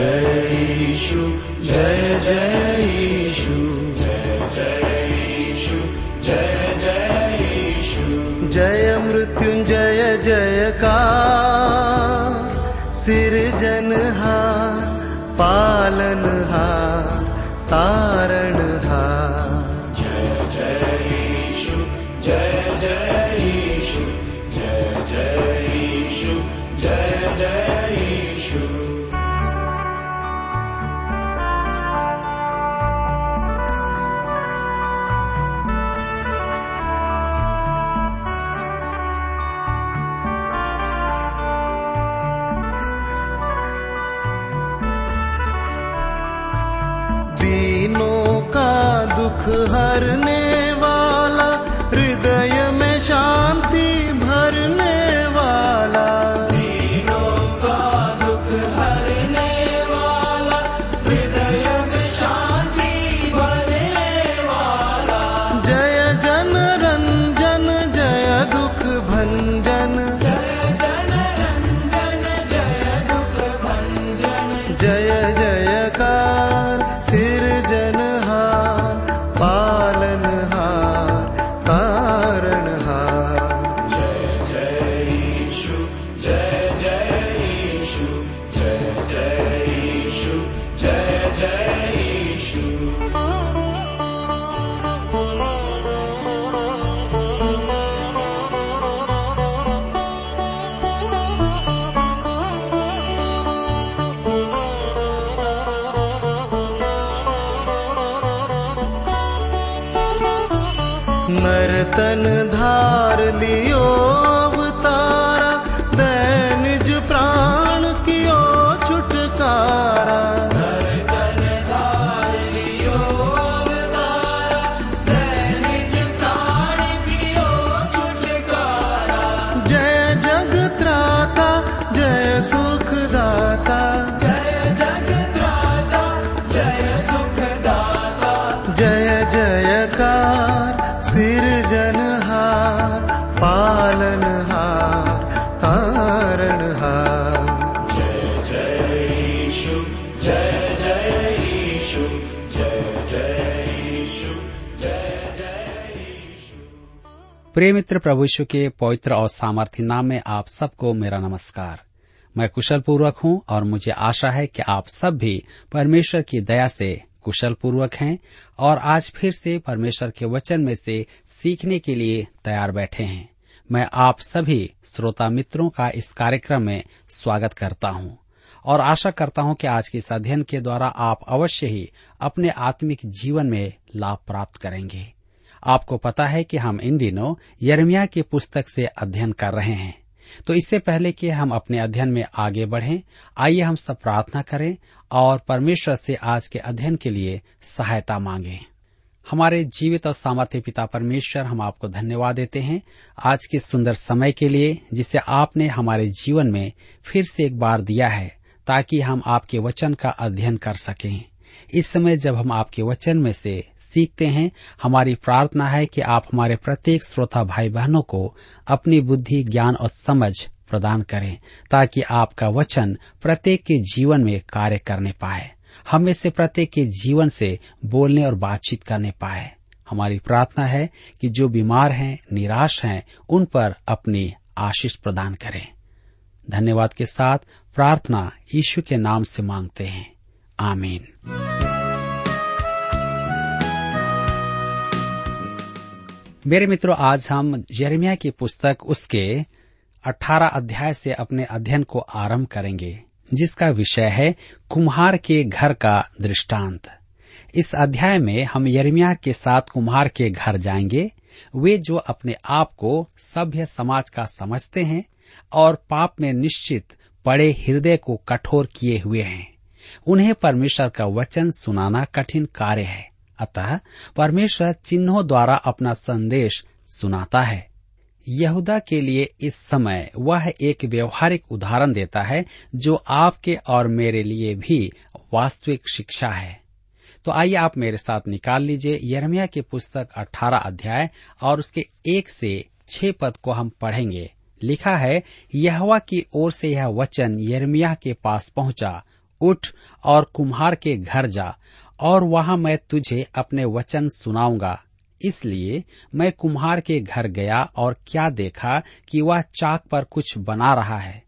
जयीश जय जयीश जय जय जय जय जय मृत्युञ्जय जय का सिजनहा ता हरने नर्तन धार लियो प्रिय मित्र प्रभु यीशु के पवित्र और सामर्थ्य नाम में आप सबको मेरा नमस्कार। मैं कुशल पूर्वक हूँ और मुझे आशा है कि आप सब भी परमेश्वर की दया से कुशल पूर्वक हैं और आज फिर से परमेश्वर के वचन में से सीखने के लिए तैयार बैठे हैं। मैं आप सभी श्रोता मित्रों का इस कार्यक्रम में स्वागत करता हूँ और आशा करता हूँ कि आज के इस अध्ययन के द्वारा आप अवश्य ही अपने आत्मिक जीवन में लाभ प्राप्त करेंगे। आपको पता है कि हम इन दिनों यर्मिया की पुस्तक से अध्ययन कर रहे हैं। तो इससे पहले कि हम अपने अध्ययन में आगे बढ़ें, आइए हम सब प्रार्थना करें और परमेश्वर से आज के अध्ययन के लिए सहायता मांगें। हमारे जीवित और सामर्थ्य पिता परमेश्वर, हम आपको धन्यवाद देते हैं आज के सुंदर समय के लिए, जिसे आपने हमारे जीवन में फिर से एक बार दिया है, ताकि हम आपके वचन का अध्ययन कर सकें। इस समय जब हम आपके वचन में से सीखते हैं, हमारी प्रार्थना है कि आप हमारे प्रत्येक श्रोता भाई बहनों को अपनी बुद्धि, ज्ञान और समझ प्रदान करें, ताकि आपका वचन प्रत्येक के जीवन में कार्य करने पाए, हम में से प्रत्येक के जीवन से बोलने और बातचीत करने पाए। हमारी प्रार्थना है कि जो बीमार हैं, निराश हैं, उन पर अपनी आशीष प्रदान करें। धन्यवाद के साथ प्रार्थना यीशु के नाम से मांगते हैं। आमीन मेरे मित्रों, आज हम यर्मिया की पुस्तक उसके 18 अध्याय से अपने अध्ययन को आरंभ करेंगे, जिसका विषय है कुम्हार के घर का दृष्टांत। इस अध्याय में हम यरमिया के साथ कुम्हार के घर जाएँगे। वे जो अपने आप को सभ्य समाज का समझते हैं और पाप में निश्चित पड़े हृदय को कठोर किए हुए हैं। उन्हें परमेश्वर का वचन सुनाना कठिन कार्य है। अतः परमेश्वर चिन्हों द्वारा अपना संदेश सुनाता है। यहूदा के लिए इस समय वह एक व्यवहारिक उदाहरण देता है, जो आपके और मेरे लिए भी वास्तविक शिक्षा है। तो आइए आप मेरे साथ निकाल लीजिए यरमिया की पुस्तक 18 अध्याय और उसके एक से छह पद को हम पढ़ेंगे। लिखा है, यहवा की ओर से यह वचन यरमिया के पास पहुँचा उठ और कुम्हार के घर जा, और वहाँ मैं तुझे अपने वचन सुनाऊँगा। इसलिए मैं कुम्हार के घर गया और क्या देखा कि वह चाक पर कुछ बना रहा है।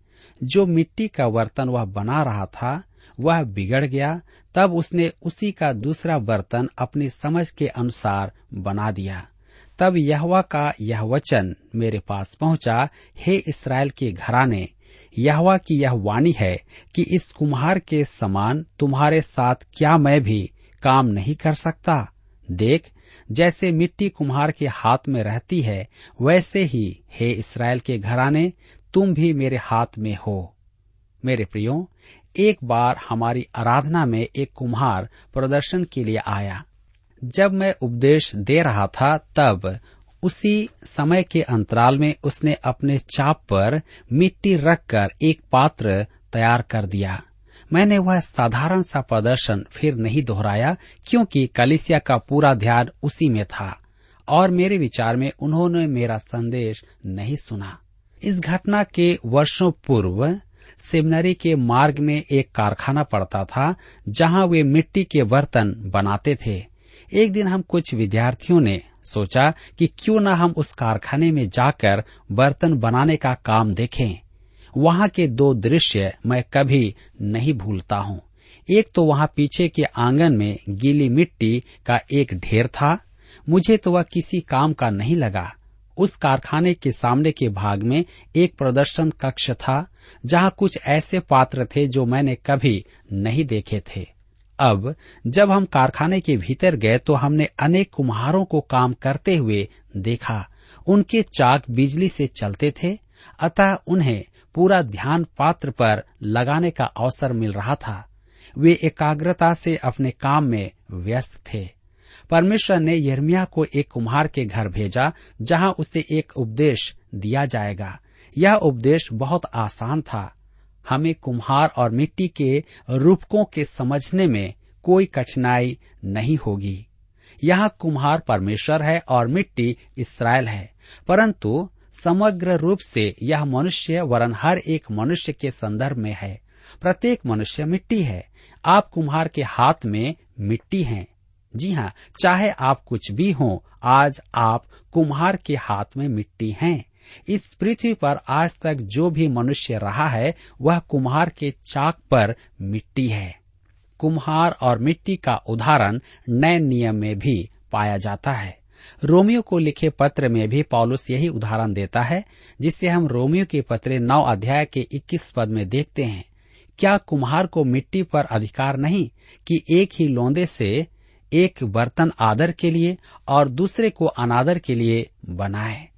जो मिट्टी का बर्तन वह बना रहा था, वह बिगड़ गया। तब उसने उसी का दूसरा बर्तन अपनी समझ के अनुसार बना दिया। तब यहवा का यह वचन मेरे पास पहुँचा, हे इसराइल के घराने यहवा की यह वाणी है कि इस कुम्हार के समान तुम्हारे साथ क्या मैं भी काम नहीं कर सकता? देख, जैसे मिट्टी कुम्हार के हाथ में रहती है, वैसे ही, हे इसराइल के घराने, तुम भी मेरे हाथ में हो। मेरे प्रियो, एक बार हमारी आराधना में एक कुम्हार प्रदर्शन के लिए आया। जब मैं उपदेश दे रहा था, तब उसी समय के अंतराल में उसने अपने चाप पर मिट्टी रखकर एक पात्र तैयार कर दिया। मैंने वह साधारण सा प्रदर्शन फिर नहीं दोहराया, क्योंकि कलिसिया का पूरा ध्यान उसी में था, और मेरे विचार में उन्होंने मेरा संदेश नहीं सुना। इस घटना के वर्षों पूर्व, सेमिनरी के मार्ग में एक कारखाना पड़ता था, जहाँ वे मिट्टी के बर्तन बनाते थे। एक दिन हम कुछ विद्यार्थियों ने सोचा कि क्यों न हम उस कारखाने में जाकर बर्तन बनाने का काम देखें। वहाँ के दो दृश्य मैं कभी नहीं भूलता हूँ। एक तो वहाँ पीछे के आँगन में गीली मिट्टी का एक ढेर था। मुझे तो वह किसी काम का नहीं लगा। उस कारखाने के सामने के भाग में एक प्रदर्शन कक्ष था, जहाँ कुछ ऐसे पात्र थे जो मैंने कभी नहीं देखे थे। अब जब हम कारखाने के भीतर गए तो हमने अनेक कुम्हारों को काम करते हुए देखा। उनके चाक बिजली से चलते थे, अतः उन्हें पूरा ध्यान पात्र पर लगाने का अवसर मिल रहा था। वे एकाग्रता से अपने काम में व्यस्त थे। परमेश्वर ने यर्मिया को एक कुम्हार के घर भेजा, जहाँ उसे एक उपदेश दिया जाएगा। यह उपदेश बहुत आसान था। हमें कुम्हार और मिट्टी के रूपकों के समझने में कोई कठिनाई नहीं होगी। यहाँ कुम्हार परमेश्वर है और मिट्टी इसराइल है। परंतु समग्र रूप से यह मनुष्य वरन हर एक मनुष्य के संदर्भ में है। प्रत्येक मनुष्य मिट्टी है। आप कुम्हार के हाथ में मिट्टी हैं। जी हाँ चाहे आप कुछ भी हो, आज आप कुम्हार के हाथ में मिट्टी हैं। इस पृथ्वी पर आज तक जो भी मनुष्य रहा है, वह कुम्हार के चाक पर मिट्टी है। कुम्हार और मिट्टी का उदाहरण नए नियम में भी पाया जाता है। रोमियो को लिखे पत्र में भी पॉलुस यही उदाहरण देता है, जिसे हम रोमियो के पत्र नौ अध्याय के 21 पद में देखते हैं। क्या कुम्हार को मिट्टी पर अधिकार नहीं कि एक ही लोंदे से एक बर्तन आदर के लिए और दूसरे को अनादर के लिए बनाए?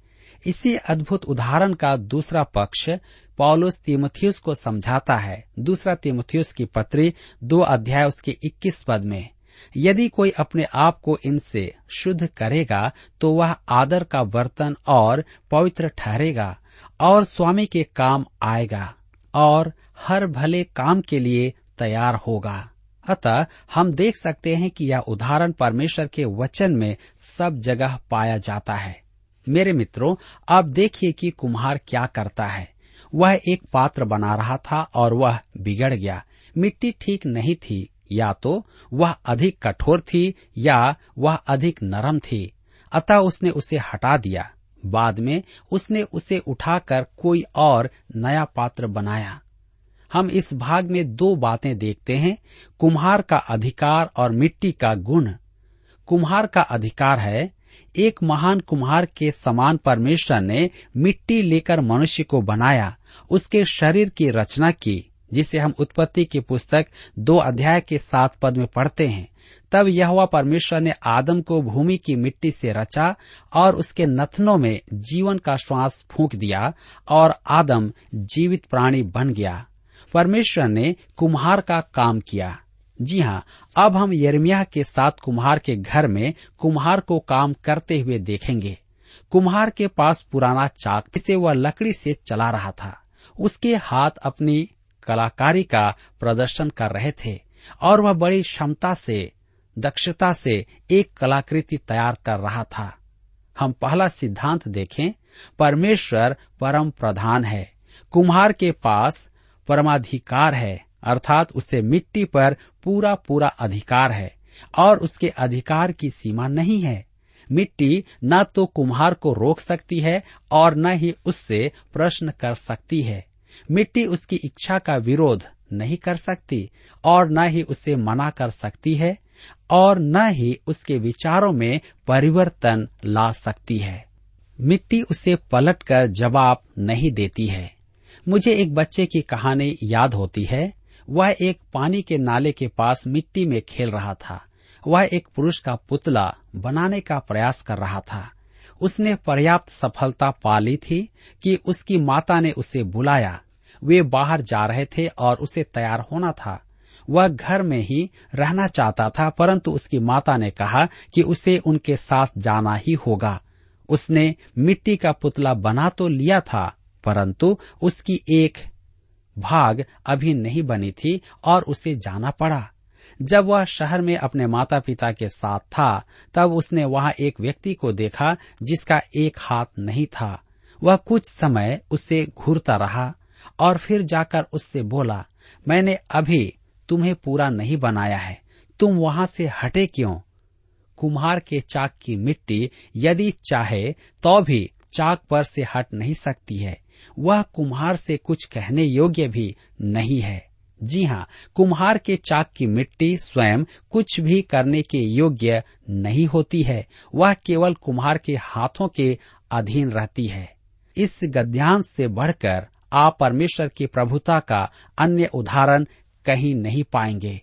इसी अद्भुत उदाहरण का दूसरा पक्ष पॉलुस तिमुथियुस को समझाता है। दूसरा तिमुथियुस की पत्री दो अध्याय उसके 21 पद में, यदि कोई अपने आप को इनसे शुद्ध करेगा तो वह आदर का बर्तन और पवित्र ठहरेगा और स्वामी के काम आएगा और हर भले काम के लिए तैयार होगा। अतः हम देख सकते हैं कि यह उदाहरण परमेश्वर के वचन में सब जगह पाया जाता है। मेरे मित्रों अब देखिए कि कुम्हार क्या करता है। वह एक पात्र बना रहा था और वह बिगड़ गया। मिट्टी ठीक नहीं थी, या तो वह अधिक कठोर थी, या वह अधिक नरम थी। अतः उसने उसे हटा दिया। बाद में उसने उसे उठाकर कोई और नया पात्र बनाया। हम इस भाग में दो बातें देखते हैं। कुम्हार का अधिकार और मिट्टी का गुण। कुम्हार का अधिकार है एक महान कुम्हार के समान परमेश्वर ने मिट्टी लेकर मनुष्य को बनाया, उसके शरीर की रचना की, जिसे हम उत्पत्ति की पुस्तक दो अध्याय के सात पद में पढ़ते हैं। तब यह परमेश्वर ने आदम को भूमि की मिट्टी से रचा और उसके नथनों में जीवन का श्वास फूंक दिया और आदम जीवित प्राणी बन गया। परमेश्वर ने कुम्हार का काम किया। जी हाँ अब हम यरमिया के साथ कुम्हार के घर में कुम्हार को काम करते हुए देखेंगे। कुम्हार के पास पुराना चाक जिसे वह लकड़ी से चला रहा था। उसके हाथ अपनी कलाकारी का प्रदर्शन कर रहे थे और वह बड़ी क्षमता से, दक्षता से एक कलाकृति तैयार कर रहा था। हम पहला सिद्धांत देखें, परमेश्वर परम प्रधान है। कुम्हार के पास परमाधिकार है। अर्थात उसे मिट्टी पर पूरा पूरा अधिकार है और उसके अधिकार की सीमा नहीं है। मिट्टी न तो कुम्हार को रोक सकती है और न ही उससे प्रश्न कर सकती है। मिट्टी उसकी इच्छा का विरोध नहीं कर सकती और न ही उसे मना कर सकती है और न ही उसके विचारों में परिवर्तन ला सकती है। मिट्टी उसे पलटकर जवाब नहीं देती है। मुझे एक बच्चे की कहानी याद होती है। वह एक पानी के नाले के पास मिट्टी में खेल रहा था। वह एक पुरुष का पुतला बनाने का प्रयास कर रहा था। उसने पर्याप्त सफलता पा ली थी कि उसकी माता ने उसे बुलाया। वे बाहर जा रहे थे और उसे तैयार होना था। वह घर में ही रहना चाहता था, परंतु उसकी माता ने कहा कि उसे उनके साथ जाना ही होगा। उसने मिट्टी का पुतला बना तो लिया था, परंतु उसकी एक भाग अभी नहीं बनी थी और उसे जाना पड़ा। जब वह शहर में अपने माता पिता के साथ था, तब उसने वहाँ एक व्यक्ति को देखा जिसका एक हाथ नहीं था। वह कुछ समय उसे घूरता रहा और फिर जाकर उससे बोला, मैंने अभी तुम्हें पूरा नहीं बनाया है। तुम वहाँ से हटे क्यों? कुम्हार के चाक की मिट्टी यदि चाहे तो भी चाक पर से हट नहीं सकती है। वह कुम्हार से कुछ कहने योग्य भी नहीं है। जी हाँ कुम्हार के चाक की मिट्टी स्वयं कुछ भी करने के योग्य नहीं होती है। वह केवल कुम्हार के हाथों के अधीन रहती है। इस गद्यांश से बढ़कर आप परमेश्वर की प्रभुता का अन्य उदाहरण कहीं नहीं पाएँगे।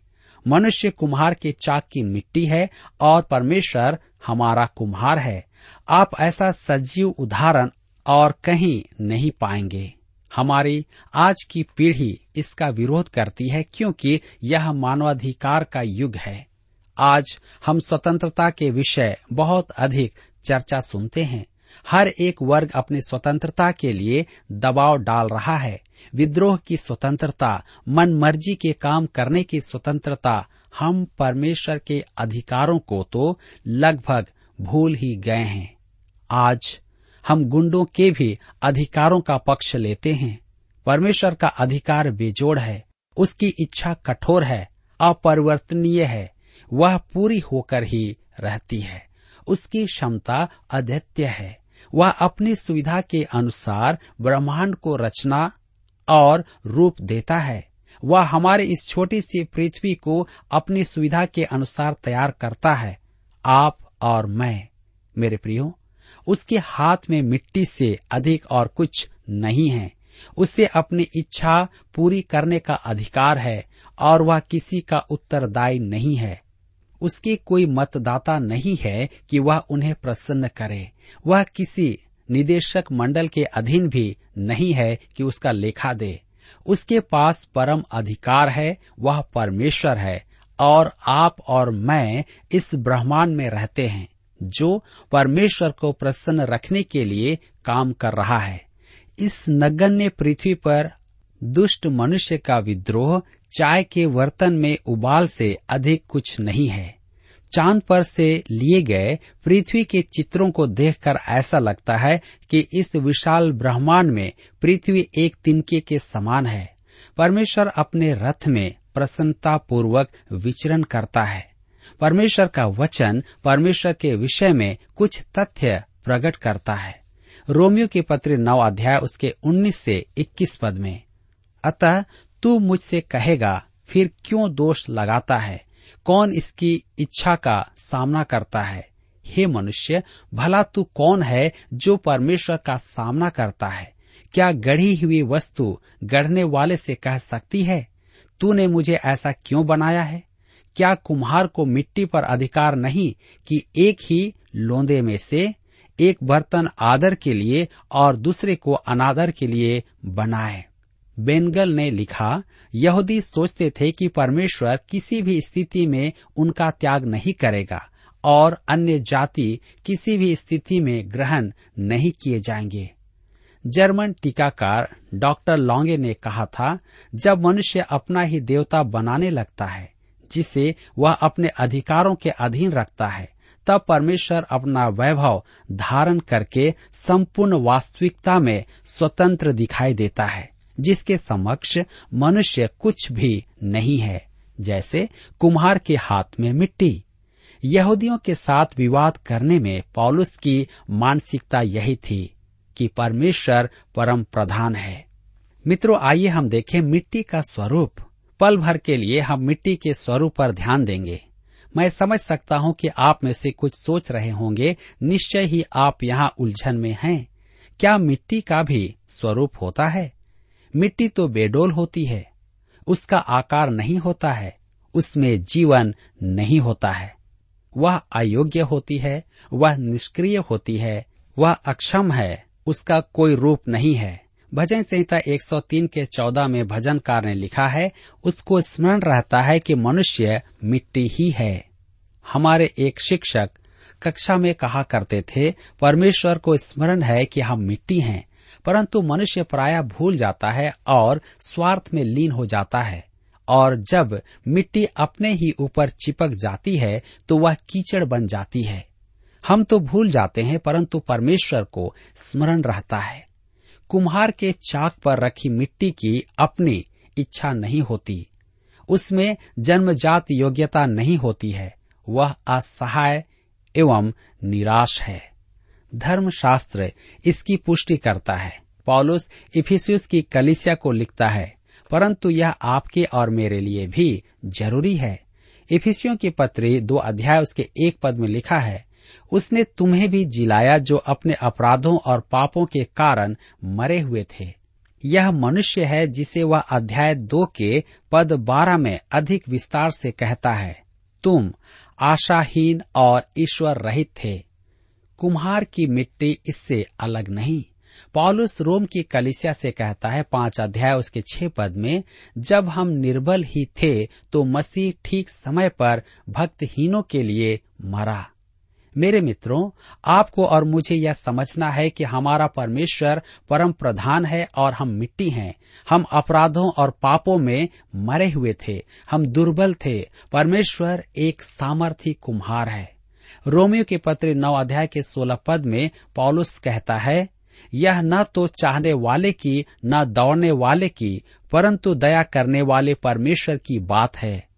मनुष्य कुम्हार के चाक की मिट्टी है और परमेश्वर हमारा कुम्हार है। आप ऐसा सजीव उदाहरण और कहीं नहीं पाएँगे। हमारी आज की पीढ़ी इसका विरोध करती है क्योंकि यह मानवाधिकार का युग है। आज हम स्वतंत्रता के विषय बहुत अधिक चर्चा सुनते हैं। हर एक वर्ग अपनी स्वतंत्रता के लिए दबाव डाल रहा है। विद्रोह की स्वतंत्रता मन मर्ज़ी के काम करने की स्वतंत्रता हम परमेश्वर के अधिकारों को तो लगभग भूल ही गए हैं। आज हम गुंडों के भी अधिकारों का पक्ष लेते हैं। परमेश्वर का अधिकार बेजोड़ है, उसकी इच्छा कठोर है, अपरिवर्तनीय है, वह पूरी होकर ही रहती है, उसकी क्षमता अद्वितीय है, वह अपनी सुविधा के अनुसार ब्रह्मांड को रचना और रूप देता है, वह हमारे इस छोटी सी पृथ्वी को अपनी सुविधा के अनुसार तैयार करता है, आप और मैं, मेरे प्रियो। उसके हाथ में मिट्टी से अधिक और कुछ नहीं है। उसे अपनी इच्छा पूरी करने का अधिकार है और वह किसी का उत्तरदायी नहीं है। उसके कोई मतदाता नहीं है कि वह उन्हें प्रसन्न करे। वह किसी निदेशक मंडल के अधीन भी नहीं है कि उसका लेखा दे। उसके पास परम अधिकार है, वह परमेश्वर है और आप और मैं इस ब्रह्मांड में रहते हैं। जो परमेश्वर को प्रसन्न रखने के लिए काम कर रहा है। इस नगण्य पृथ्वी पर दुष्ट मनुष्य का विद्रोह चाय के वर्तन में उबाल से अधिक कुछ नहीं है। चाँद पर से लिए गए पृथ्वी के चित्रों को देखकर ऐसा लगता है कि इस विशाल ब्रह्मांड में पृथ्वी एक तिनके के समान है। परमेश्वर अपने रथ में प्रसन्नता पूर्वक विचरण करता है। परमेश्वर का वचन परमेश्वर के विषय में कुछ तथ्य प्रकट करता है। रोमियो के पत्र नौ अध्याय उसके उन्नीस से इक्कीस पद में, अतः तू मुझसे कहेगा, फिर क्यों दोष लगाता है? कौन इसकी इच्छा का सामना करता है? हे मनुष्य, भला तू कौन है जो परमेश्वर का सामना करता है? क्या गढ़ी हुई वस्तु गढ़ने वाले से कह सकती है, तूने मुझे ऐसा क्यों बनाया है? क्या कुम्हार को मिट्टी पर अधिकार नहीं कि एक ही लोंदे में से एक बर्तन आदर के लिए और दूसरे को अनादर के लिए बनाए? बेनगल ने लिखा, यहूदी सोचते थे कि परमेश्वर किसी भी स्थिति में उनका त्याग नहीं करेगा और अन्य जाति किसी भी स्थिति में ग्रहण नहीं किए जाएँगे। जर्मन टीकाकार डॉक्टर लॉन्गे ने कहा था, जब मनुष्य अपना ही देवता बनाने लगता है जिसे वह अपने अधिकारों के अधीन रखता है, तब परमेश्वर अपना वैभव धारण करके संपूर्ण वास्तविकता में स्वतंत्र दिखाई देता है, जिसके समक्ष मनुष्य कुछ भी नहीं है, जैसे कुम्हार के हाथ में मिट्टी। यहूदियों के साथ विवाद करने में पॉलुस की मानसिकता यही थी कि परमेश्वर परम प्रधान है। मित्रों, आइए हम देखें मिट्टी का स्वरूप। पल भर के लिए हम मिट्टी के स्वरूप पर ध्यान देंगे। मैं समझ सकता हूँ कि आप में से कुछ सोच रहे होंगे, निश्चय ही आप यहाँ उलझन में हैं। क्या मिट्टी का भी स्वरूप होता है? मिट्टी तो बेडोल होती है। उसका आकार नहीं होता है। उसमें जीवन नहीं होता है। वह अयोग्य होती है, वह निष्क्रिय होती है, वह अक्षम है, उसका कोई रूप नहीं है। भजन संहिता 103 के 14 में भजनकार ने लिखा है, उसको स्मरण रहता है कि मनुष्य मिट्टी ही है। हमारे एक शिक्षक कक्षा में कहा करते थे, परमेश्वर को स्मरण है कि हम मिट्टी हैं, परंतु मनुष्य प्राय भूल जाता है और स्वार्थ में लीन हो जाता है। और जब मिट्टी अपने ही ऊपर चिपक जाती है तो वह कीचड़ बन जाती है। हम तो भूल जाते हैं, परंतु परमेश्वर को स्मरण रहता है। कुम्हार के चाक पर रखी मिट्टी की अपनी इच्छा नहीं होती। उसमें जन्मजात योग्यता नहीं होती है। वह असहाय एवं निराश है। धर्मशास्त्र इसकी पुष्टि करता है। पॉलुस इफिसियस की कलिसिया को लिखता है, परंतु यह आपके और मेरे लिए भी ज़रूरी है। इफिसियों की पत्री दो अध्याय उसके एक पद में लिखा है उसने तुम्हें भी जिलाया जो अपने अपराधों और पापों के कारण मरे हुए थे। यह मनुष्य है जिसे वह अध्याय दो के पद बारह में अधिक विस्तार से कहता है। तुम आशाहीन और ईश्वर रहित थे। कुम्हार की मिट्टी इससे अलग नहीं। पॉलुस रोम की कलिसिया से कहता है, पाँच अध्याय उसके छह पद में, जब हम निर्बल ही थे तो मसीह ठीक समय पर भक्तहीनों के लिए मरा। मेरे मित्रों, आपको और मुझे यह समझना है कि हमारा परमेश्वर परम प्रधान है और हम मिट्टी हैं। हम अपराधों और पापों में मरे हुए थे। हम दुर्बल थे। परमेश्वर एक सामर्थी कुम्हार है। रोमियो के पत्र नौ अध्याय के सोलह पद में पॉलुस कहता है, यह न तो चाहने वाले की, न दौड़ने वाले की, परंतु दया करने वाले परमेश्वर की बात है।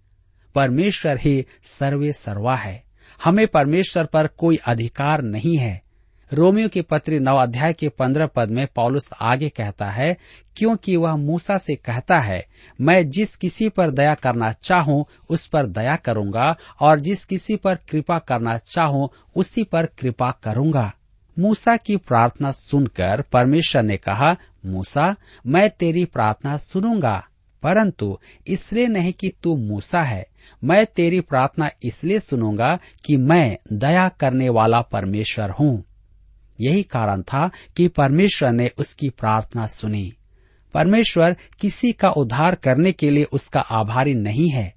परमेश्वर ही सर्वे सर्वा है। हमें परमेश्वर पर कोई अधिकार नहीं है। रोमियो के पत्र नव अध्याय के पंद्रह पद में पॉलुस आगे कहता है, क्योंकि वह मूसा से कहता है, मैं जिस किसी पर दया करना चाहूँ, उस पर दया करूँगा, और जिस किसी पर कृपा करना चाहूँ, उसी पर कृपा करूँगा। मूसा की प्रार्थना सुनकर परमेश्वर ने कहा, मूसा, मैं तेरी प्रार्थना सुनूँगा। परंतु इसलिए नहीं कि तू मूसा है। मैं तेरी प्रार्थना इसलिए सुनूँगा कि मैं दया करने वाला परमेश्वर हूँ। यही कारण था कि परमेश्वर ने उसकी प्रार्थना सुनी। परमेश्वर किसी का उद्धार करने के लिए उसका आभारी नहीं है।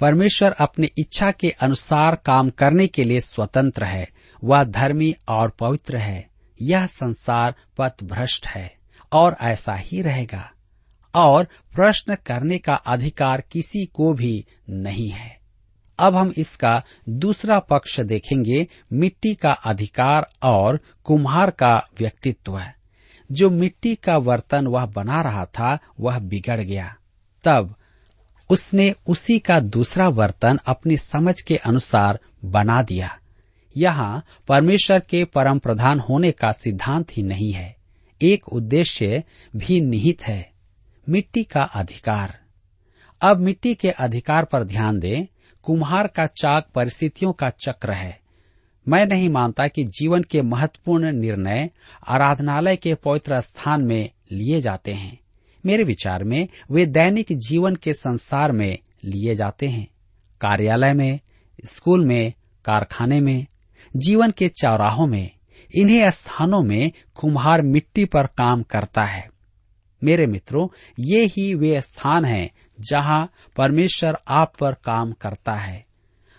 परमेश्वर अपनी इच्छा के अनुसार काम करने के लिए स्वतंत्र है। वह धर्मी और पवित्र है। यह संसार पथ भ्रष्ट है और ऐसा ही रहेगा। और प्रश्न करने का अधिकार किसी को भी नहीं है। अब हम इसका दूसरा पक्ष देखेंगे, मिट्टी का अधिकार और कुम्हार का व्यक्तित्व। है जो मिट्टी का वर्तन वह बना रहा था, वह बिगड़ गया। तब उसने उसी का दूसरा वर्तन अपनी समझ के अनुसार बना दिया। यहाँ परमेश्वर के परम प्रधान होने का सिद्धांत ही नहीं है। एक उद्देश्य भी निहित है। मिट्टी का अधिकार। अब मिट्टी के अधिकार पर ध्यान दें, कुम्हार का चाक परिस्थितियों का चक्र है। मैं नहीं मानता कि जीवन के महत्वपूर्ण निर्णय आराधनालय के पवित्र स्थान में लिए जाते हैं। मेरे विचार में वे दैनिक जीवन के संसार में लिए जाते हैं। कार्यालय में, स्कूल में, कारखाने में, जीवन के चौराहों में, इन्हीं स्थानों में कुम्हार मिट्टी पर काम करता है। मेरे मित्रों, ये ही वे स्थान हैं जहाँ परमेश्वर आप पर काम करता है।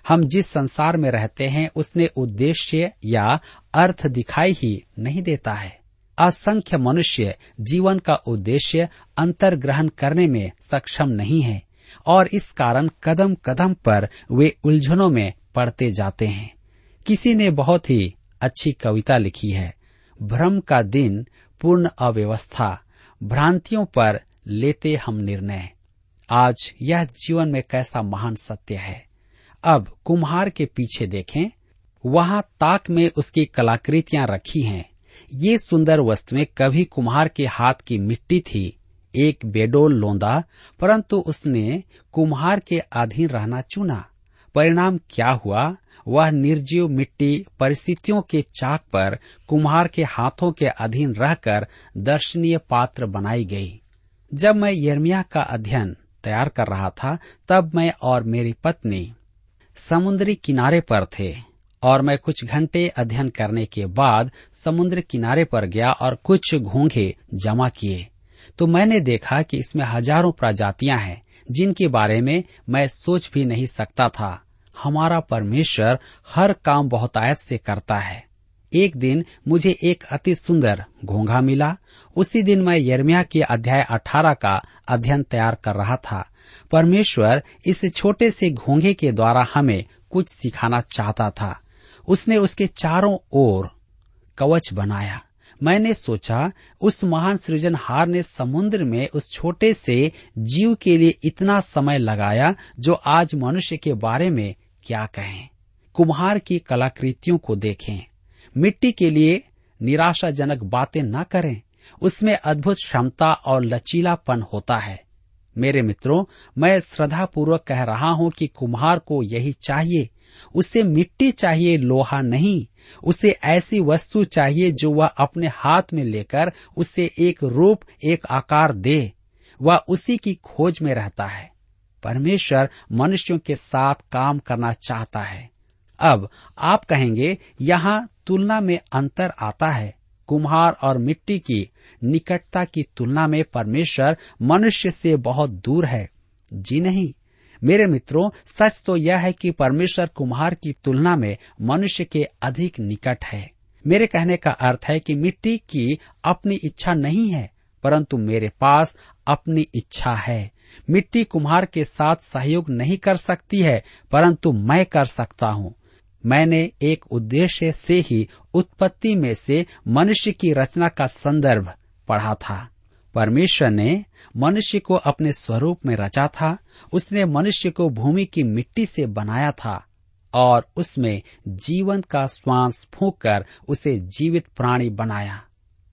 हम जिस संसार में रहते हैं, उसने उद्देश्य या अर्थ दिखाई ही नहीं देता है। असंख्य मनुष्य जीवन का उद्देश्य अंतर्ग्रहण करने में सक्षम नहीं है और इस कारण कदम कदम पर वे उलझनों में पड़ते जाते हैं। किसी ने बहुत ही अच्छी कविता लिखी है, भ्रम का दिन पूर्ण अव्यवस्था भ्रांतियों पर लेते हम निर्णय। आज यह जीवन में कैसा महान सत्य है। अब कुम्हार के पीछे देखें। वहाँ ताक में उसकी कलाकृतियाँ रखी हैं। ये सुंदर वस्तुएँ कभी कुम्हार के हाथ की मिट्टी थी। एक बेडोल लोंदा, परंतु उसने कुम्हार के अधीन रहना चुना। परिणाम क्या हुआ? वह निर्जीव मिट्टी परिस्थितियों के चाक पर कुम्हार के हाथों के अधीन रहकर दर्शनीय पात्र बनाई गई। जब मैं यर्मिया का अध्ययन तैयार कर रहा था, तब मैं और मेरी पत्नी समुद्री किनारे पर थे और मैं कुछ घंटे अध्ययन करने के बाद समुद्र किनारे पर गया और कुछ घोंघे जमा किए। तो मैंने देखा कि इसमें हज़ारों प्रजातियाँ हैं, जिनके बारे में मैं सोच भी नहीं सकता था। हमारा परमेश्वर हर काम बहुतायत से करता है। एक दिन मुझे एक अति सुंदर घोंघा मिला। उसी दिन मैं यर्मिया के अध्याय 18 का अध्ययन तैयार कर रहा था। परमेश्वर इस छोटे से घोंघे के द्वारा हमें कुछ सिखाना चाहता था। उसने उसके चारों ओर कवच बनाया। मैंने सोचा, उस महान सृजनहार ने समुद्र में उस छोटे से जीव के लिए इतना समय लगाया जो आज मनुष्य के बारे में क्या कहें? कुम्हार की कलाकृतियों को देखें। मिट्टी के लिए निराशाजनक बातें न करें। उसमें अद्भुत क्षमता और लचीलापन होता है। मेरे मित्रों, मैं श्रद्धा पूर्वक कह रहा हूँ कि कुम्हार को यही चाहिए। उसे मिट्टी चाहिए, लोहा नहीं। उसे ऐसी वस्तु चाहिए जो वह अपने हाथ में लेकर उसे एक रूप, एक आकार दे। वह उसी की खोज में रहता है। परमेश्वर मनुष्यों के साथ काम करना चाहता है। अब आप कहेंगे, यहाँ तुलना में अंतर आता है। कुम्हार और मिट्टी की निकटता की तुलना में परमेश्वर मनुष्य से बहुत दूर है। जी नहीं। मेरे मित्रों, सच तो यह है कि परमेश्वर कुम्हार की तुलना में मनुष्य के अधिक निकट है। मेरे कहने का अर्थ है कि मिट्टी की अपनी इच्छा नहीं है, परंतु मेरे पास अपनी इच्छा है। मिट्टी कुम्हार के साथ सहयोग नहीं कर सकती है, परंतु मैं कर सकता हूँ। मैंने एक उद्देश्य से ही उत्पत्ति में से मनुष्य की रचना का संदर्भ पढ़ा था। परमेश्वर ने मनुष्य को अपने स्वरूप में रचा था, उसने मनुष्य को भूमि की मिट्टी से बनाया था, और उसमें जीवन का श्वास फूंक कर उसे जीवित प्राणी बनाया।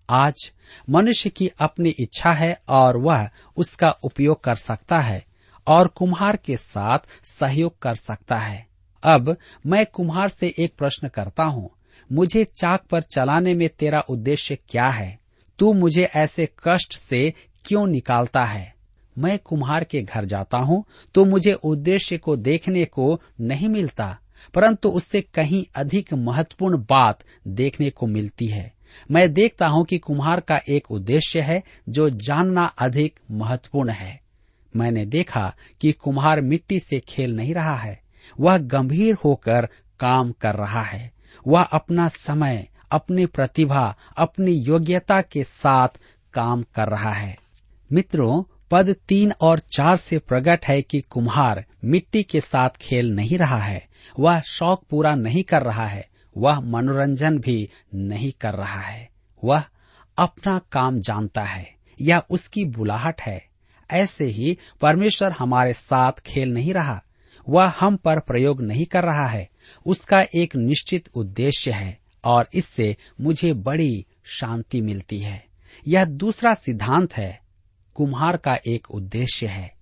आज मनुष्य की अपनी इच्छा है और वह उसका उपयोग कर सकता है और कुम्हार के साथ सहयोग कर सकता है। अब मैं कुम्हार से एक प्रश्न करता हूँ, मुझे चाक पर चलाने में तेरा उद्देश्य क्या है? तू मुझे ऐसे कष्ट से क्यों निकालता है? मैं कुम्हार के घर जाता हूँ तो मुझे उद्देश्य को देखने को नहीं मिलता, परंतु उससे कहीं अधिक महत्वपूर्ण बात देखने को मिलती है। मैं देखता हूँ कि कुम्हार का एक उद्देश्य है जो जानना अधिक महत्वपूर्ण है। मैंने देखा कि कुम्हार मिट्टी से खेल नहीं रहा है। वह गंभीर होकर काम कर रहा है। वह अपना समय, अपनी प्रतिभा, अपनी योग्यता के साथ काम कर रहा है। मित्रों, पद तीन और चार से प्रकट है कि कुम्हार मिट्टी के साथ खेल नहीं रहा है। वह शौक पूरा नहीं कर रहा है। वह मनोरंजन भी नहीं कर रहा है। वह अपना काम जानता है या उसकी बुलाहट है। ऐसे ही परमेश्वर हमारे साथ खेल नहीं रहा। वह हम पर प्रयोग नहीं कर रहा है। उसका एक निश्चित उद्देश्य है और इससे मुझे बड़ी शांति मिलती है। यह दूसरा सिद्धांत है। कुम्हार का एक उद्देश्य है।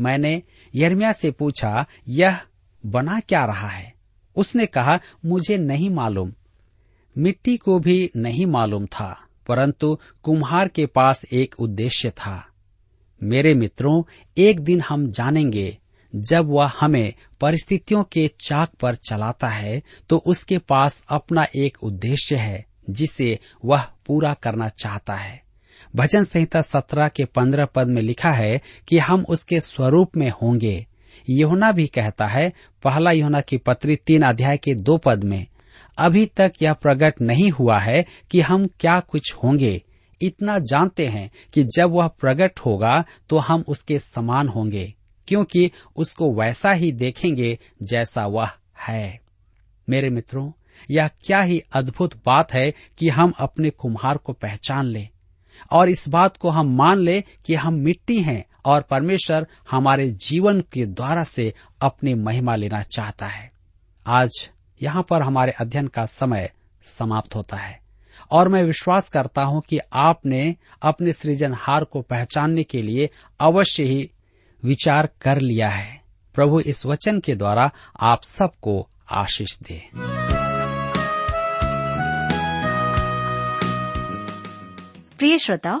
मैंने यर्मिया से पूछा, यह बना क्या रहा है? उसने कहा, मुझे नहीं मालूम। मिट्टी को भी नहीं मालूम था, परंतु कुम्हार के पास एक उद्देश्य था। मेरे मित्रों, एक दिन हम जानेंगे, जब वह हमें परिस्थितियों के चाक पर चलाता है तो उसके पास अपना एक उद्देश्य है, जिसे वह पूरा करना चाहता है। भजन संहिता सत्रह के पंद्रह पद में लिखा है कि हम उसके स्वरूप में होंगे। योना भी कहता है, पहला योना की पत्री तीन अध्याय के दो पद में, अभी तक यह प्रकट नहीं हुआ है कि हम क्या कुछ होंगे। इतना जानते हैं कि जब वह प्रकट होगा तो हम उसके समान होंगे, क्योंकि उसको वैसा ही देखेंगे जैसा वह है। मेरे मित्रों, यह क्या ही अद्भुत बात है कि हम अपने कुम्हार को पहचान लें, और इस बात को हम मान ले कि हम मिट्टी हैं और परमेश्वर हमारे जीवन के द्वारा से अपनी महिमा लेना चाहता है। आज यहाँ पर हमारे अध्ययन का समय समाप्त होता है और मैं विश्वास करता हूँ कि आपने अपने सृजनहार को पहचानने के लिए अवश्य ही विचार कर लिया है। प्रभु इस वचन के द्वारा आप सबको आशीष दे। प्रिय श्रोताओ